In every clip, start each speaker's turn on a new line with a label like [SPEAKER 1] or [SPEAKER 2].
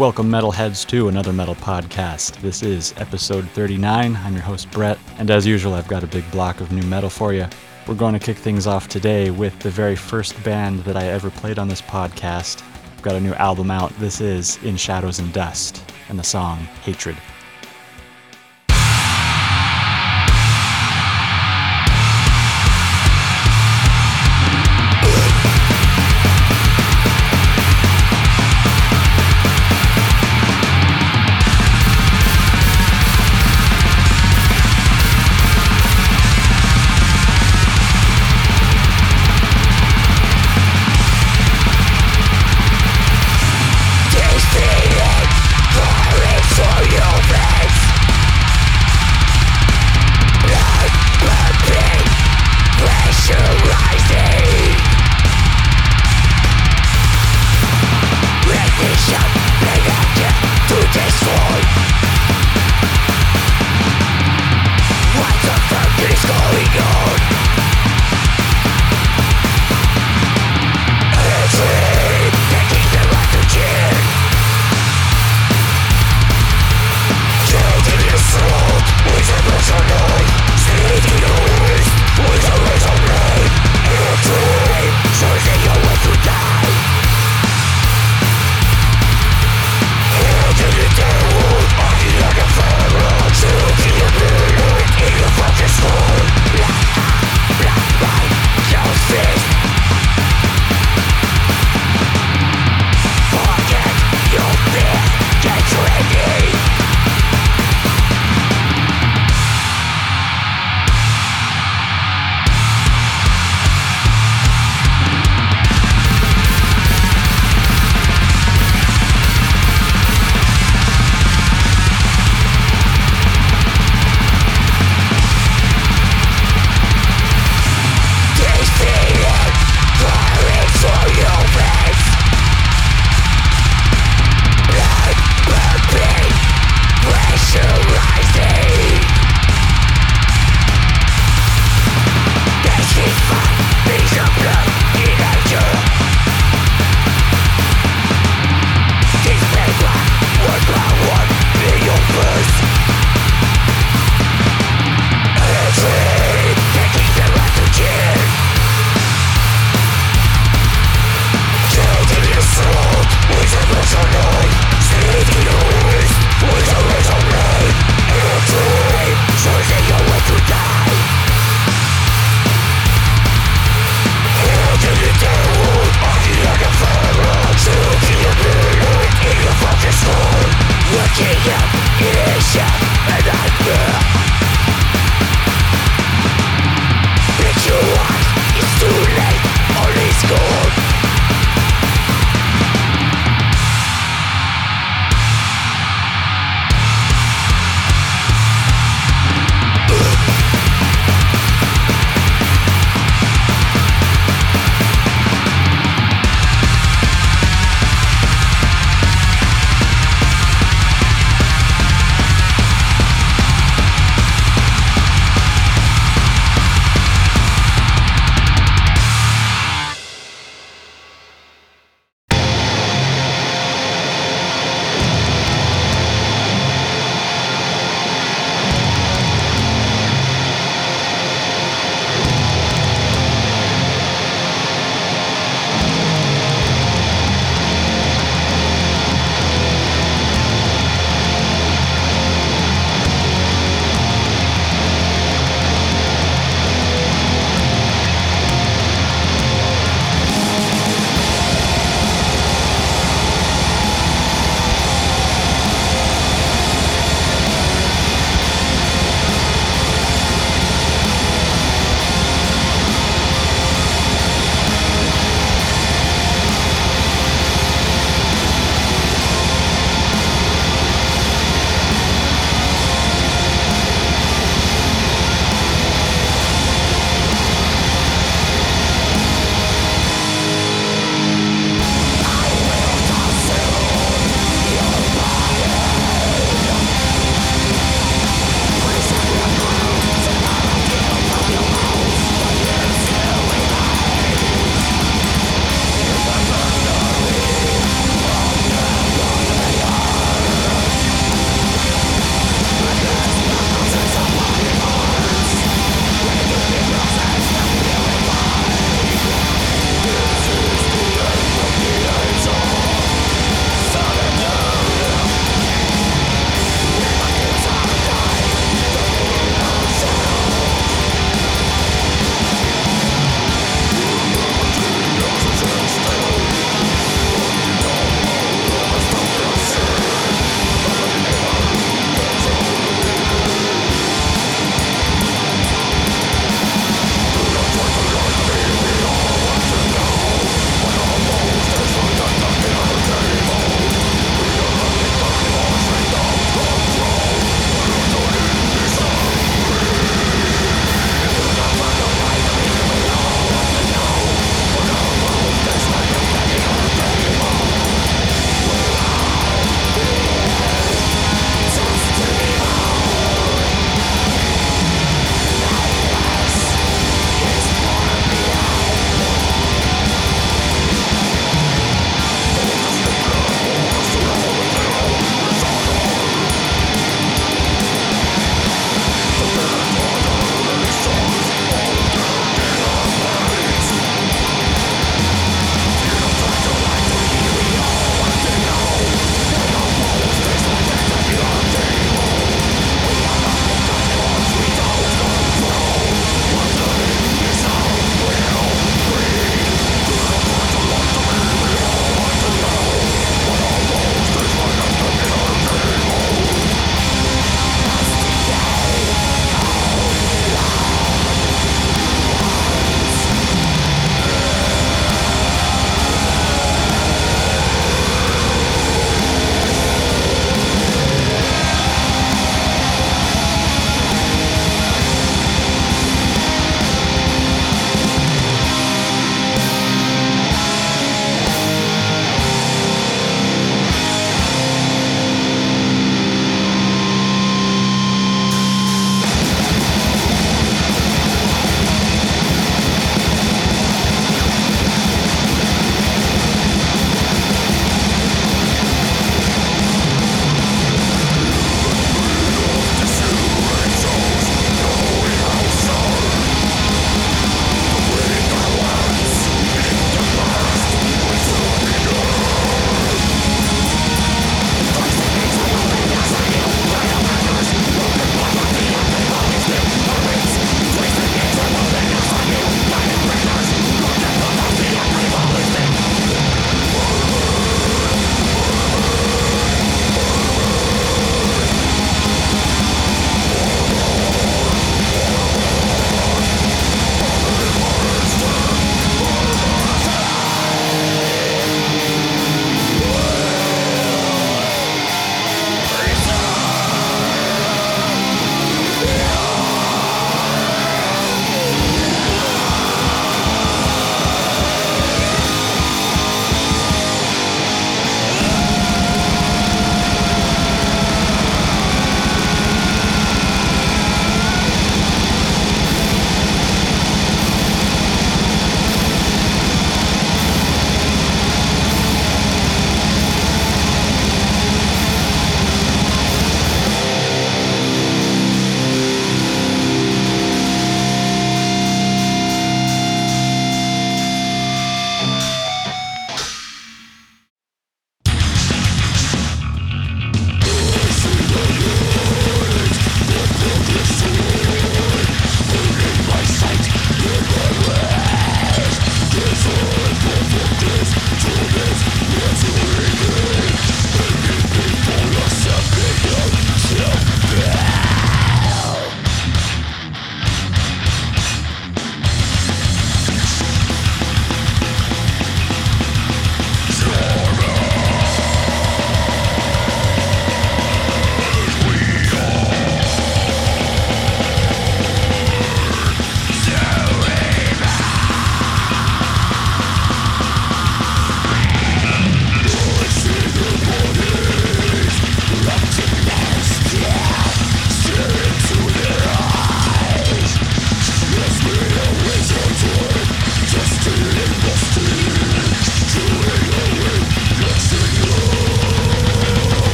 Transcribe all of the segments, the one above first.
[SPEAKER 1] Welcome, metalheads, to another metal podcast. This is episode 39. I'm your host, Brett, and as usual, I've got a big block of new metal for you. We're going to kick things off today with the very first band that I ever played on this podcast. I've got a new album out. This is In Shadows and Dust, and the song Hatred.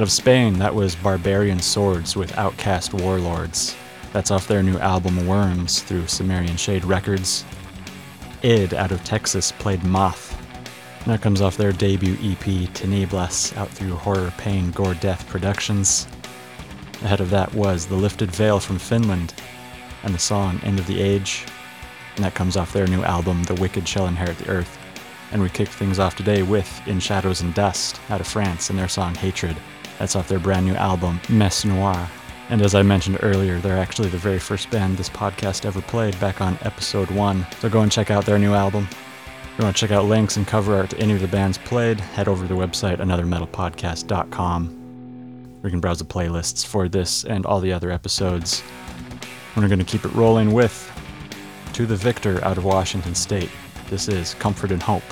[SPEAKER 1] Out of Spain, that was Barbarian Swords with Outcast Warlords. That's off their new album Worms through Sumerian Shade Records. Id out of Texas played Moth. that comes off their debut EP Teneblas out through Horror Pain Gore Death Productions. Ahead of that was The Lifted Veil from Finland and the song End of the Age. And that comes off their new album The Wicked Shall Inherit the Earth. And we kicked things off today with In Shadows and Dust out of France and their song Hatred. That's off their brand new album Mess Noir. And as I mentioned earlier, they're actually the very first band this podcast ever played back on episode one. So go and check out their new album. If you want to check out links and cover art to any of the bands played, head over to the website anothermetalpodcast.com. We can browse the playlists for this and all the other episodes. We're going to keep it rolling with To the Victor out of Washington State. This is Comfort and Hope.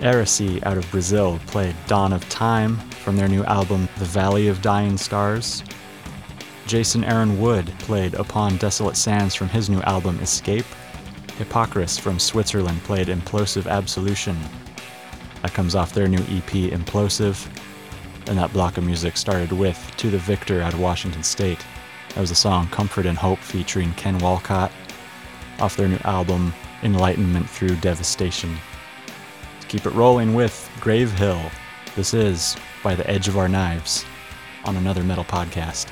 [SPEAKER 1] Heresy out of Brazil played Dawn of Time from their new album The Valley of Dying Stars. Jason Aaron Wood played Upon Desolate Sands from his new album Escape. Hippocris from Switzerland played Implosive Absolution. That comes off their new EP Implosive. And that block of music started with To the Victor out of Washington State. That was the song Comfort and Hope featuring Ken Walcott off their new album Enlightenment Through Devastation keep it rolling with Grave Hill. This is By the Edge of Our Knives on another metal podcast.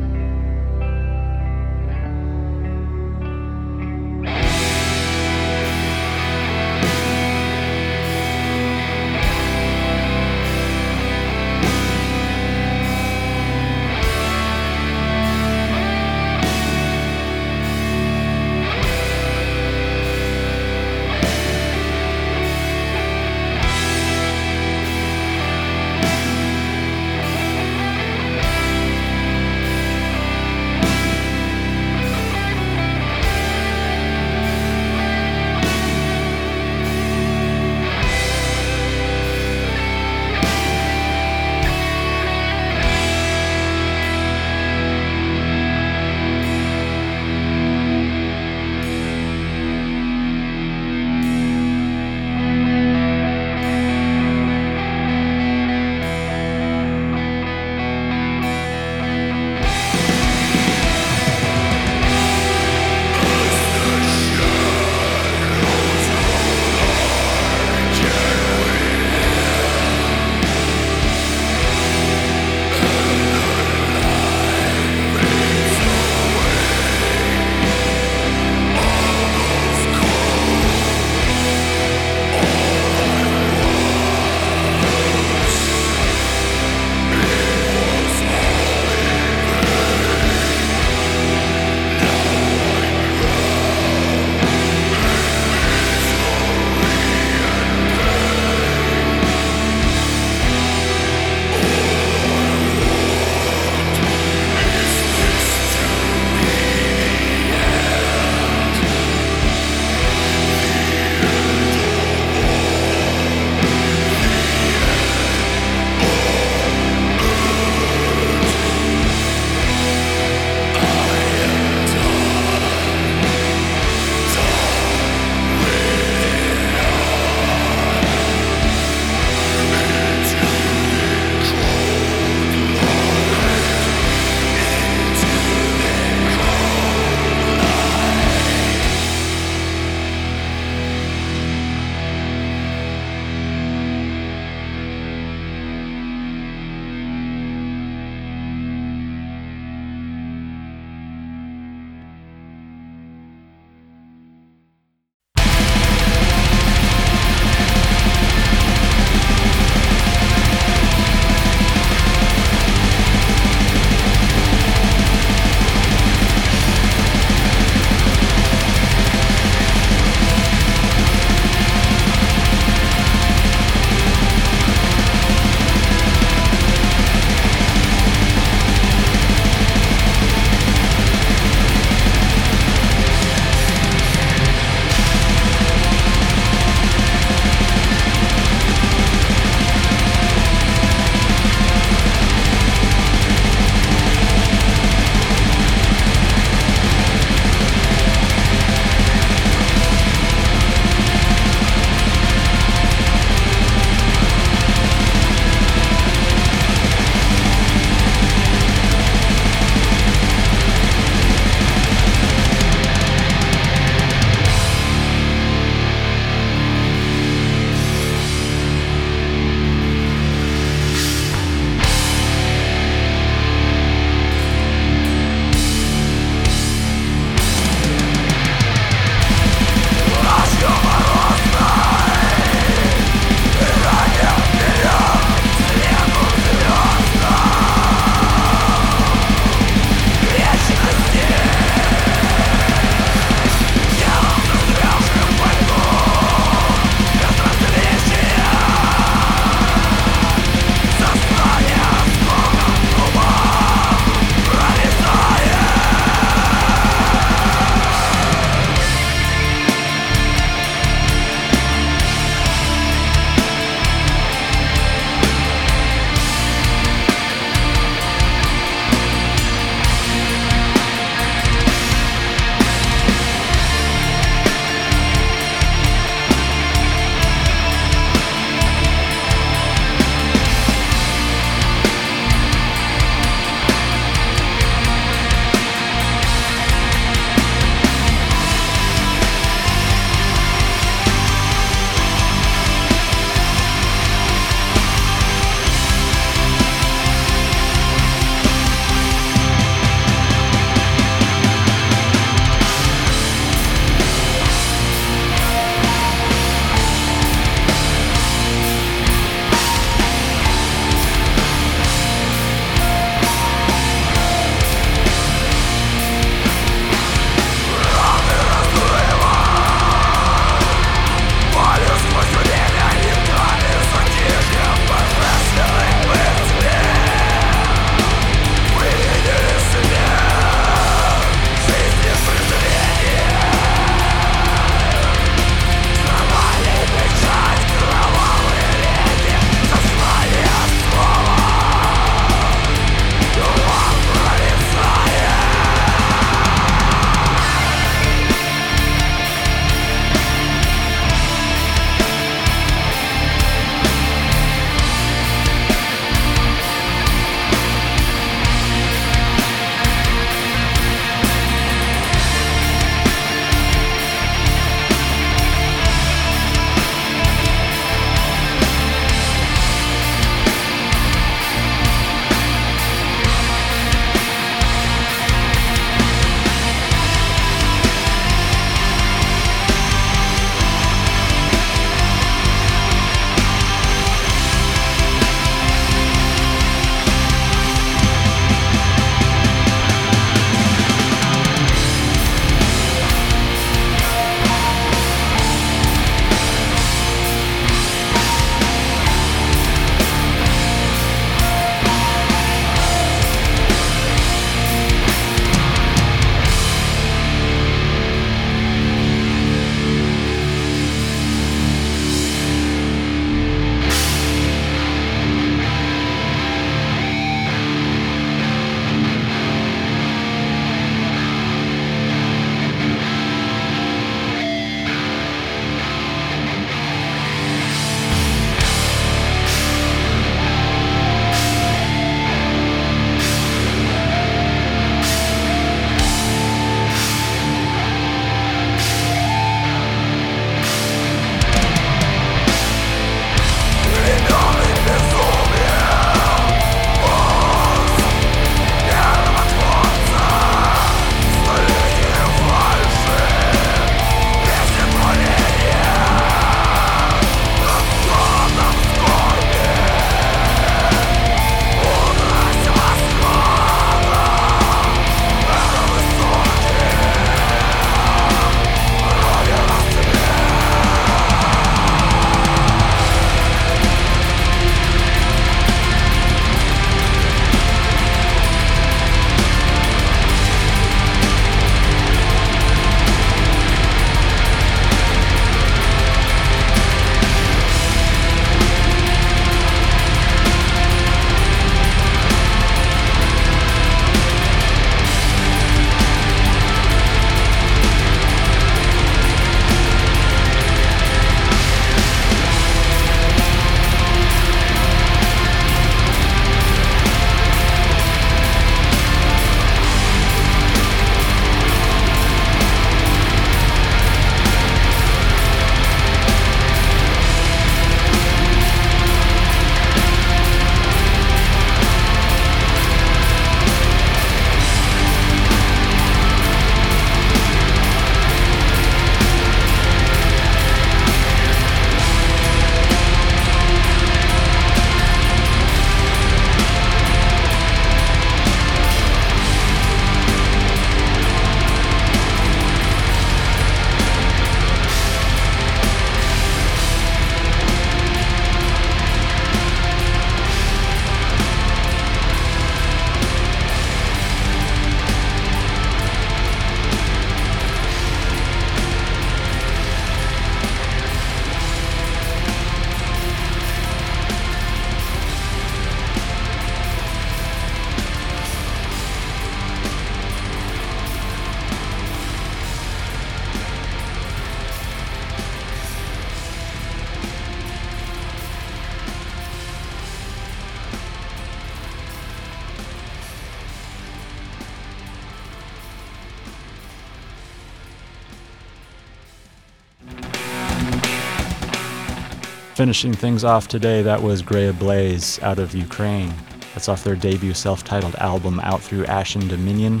[SPEAKER 1] Finishing things off today, that was Grey Ablaze out of Ukraine. That's off their debut self titled album out through Ashen Dominion.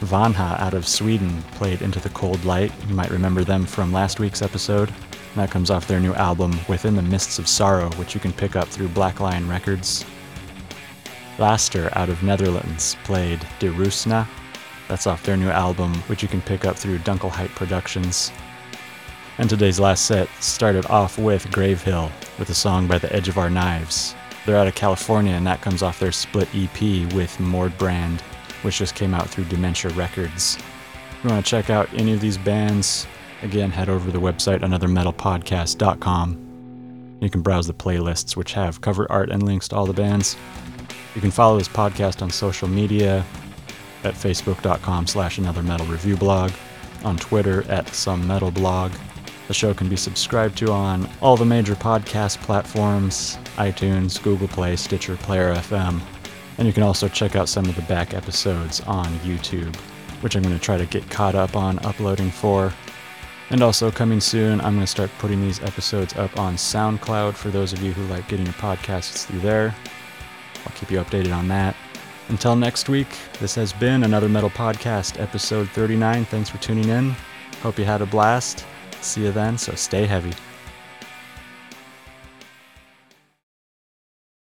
[SPEAKER 1] Vanha out of Sweden played Into the Cold Light. You might remember them from last week's episode. And that comes off their new album, Within the Mists of Sorrow, which you can pick up through Black Lion Records. Laster out of Netherlands played De Rusna. That's off their new album, which you can pick up through Dunkelheit Productions. And today's last set started off with Grave Hill with a song by The Edge of Our Knives. They're out of California, and that comes off their split EP with Mordbrand, which just came out through Dementia Records. If you want to check out any of these bands, again, head over to the website anothermetalpodcast.com. You can browse the playlists, which have cover art and links to all the bands. You can follow this podcast on social media at facebook.com slash another metal review blog, on Twitter at some metal blog. The show can be subscribed to on all the major podcast platforms iTunes, Google Play, Stitcher, Player FM. And you can also check out some of the back episodes on YouTube, which I'm going to try to get caught up on uploading for. And also, coming soon, I'm going to start putting these episodes up on SoundCloud for those of you who like getting your podcasts through there. I'll keep you updated on that. Until next week, this has been another Metal Podcast, episode 39. Thanks for tuning in. Hope you had a blast. See you then, so stay heavy.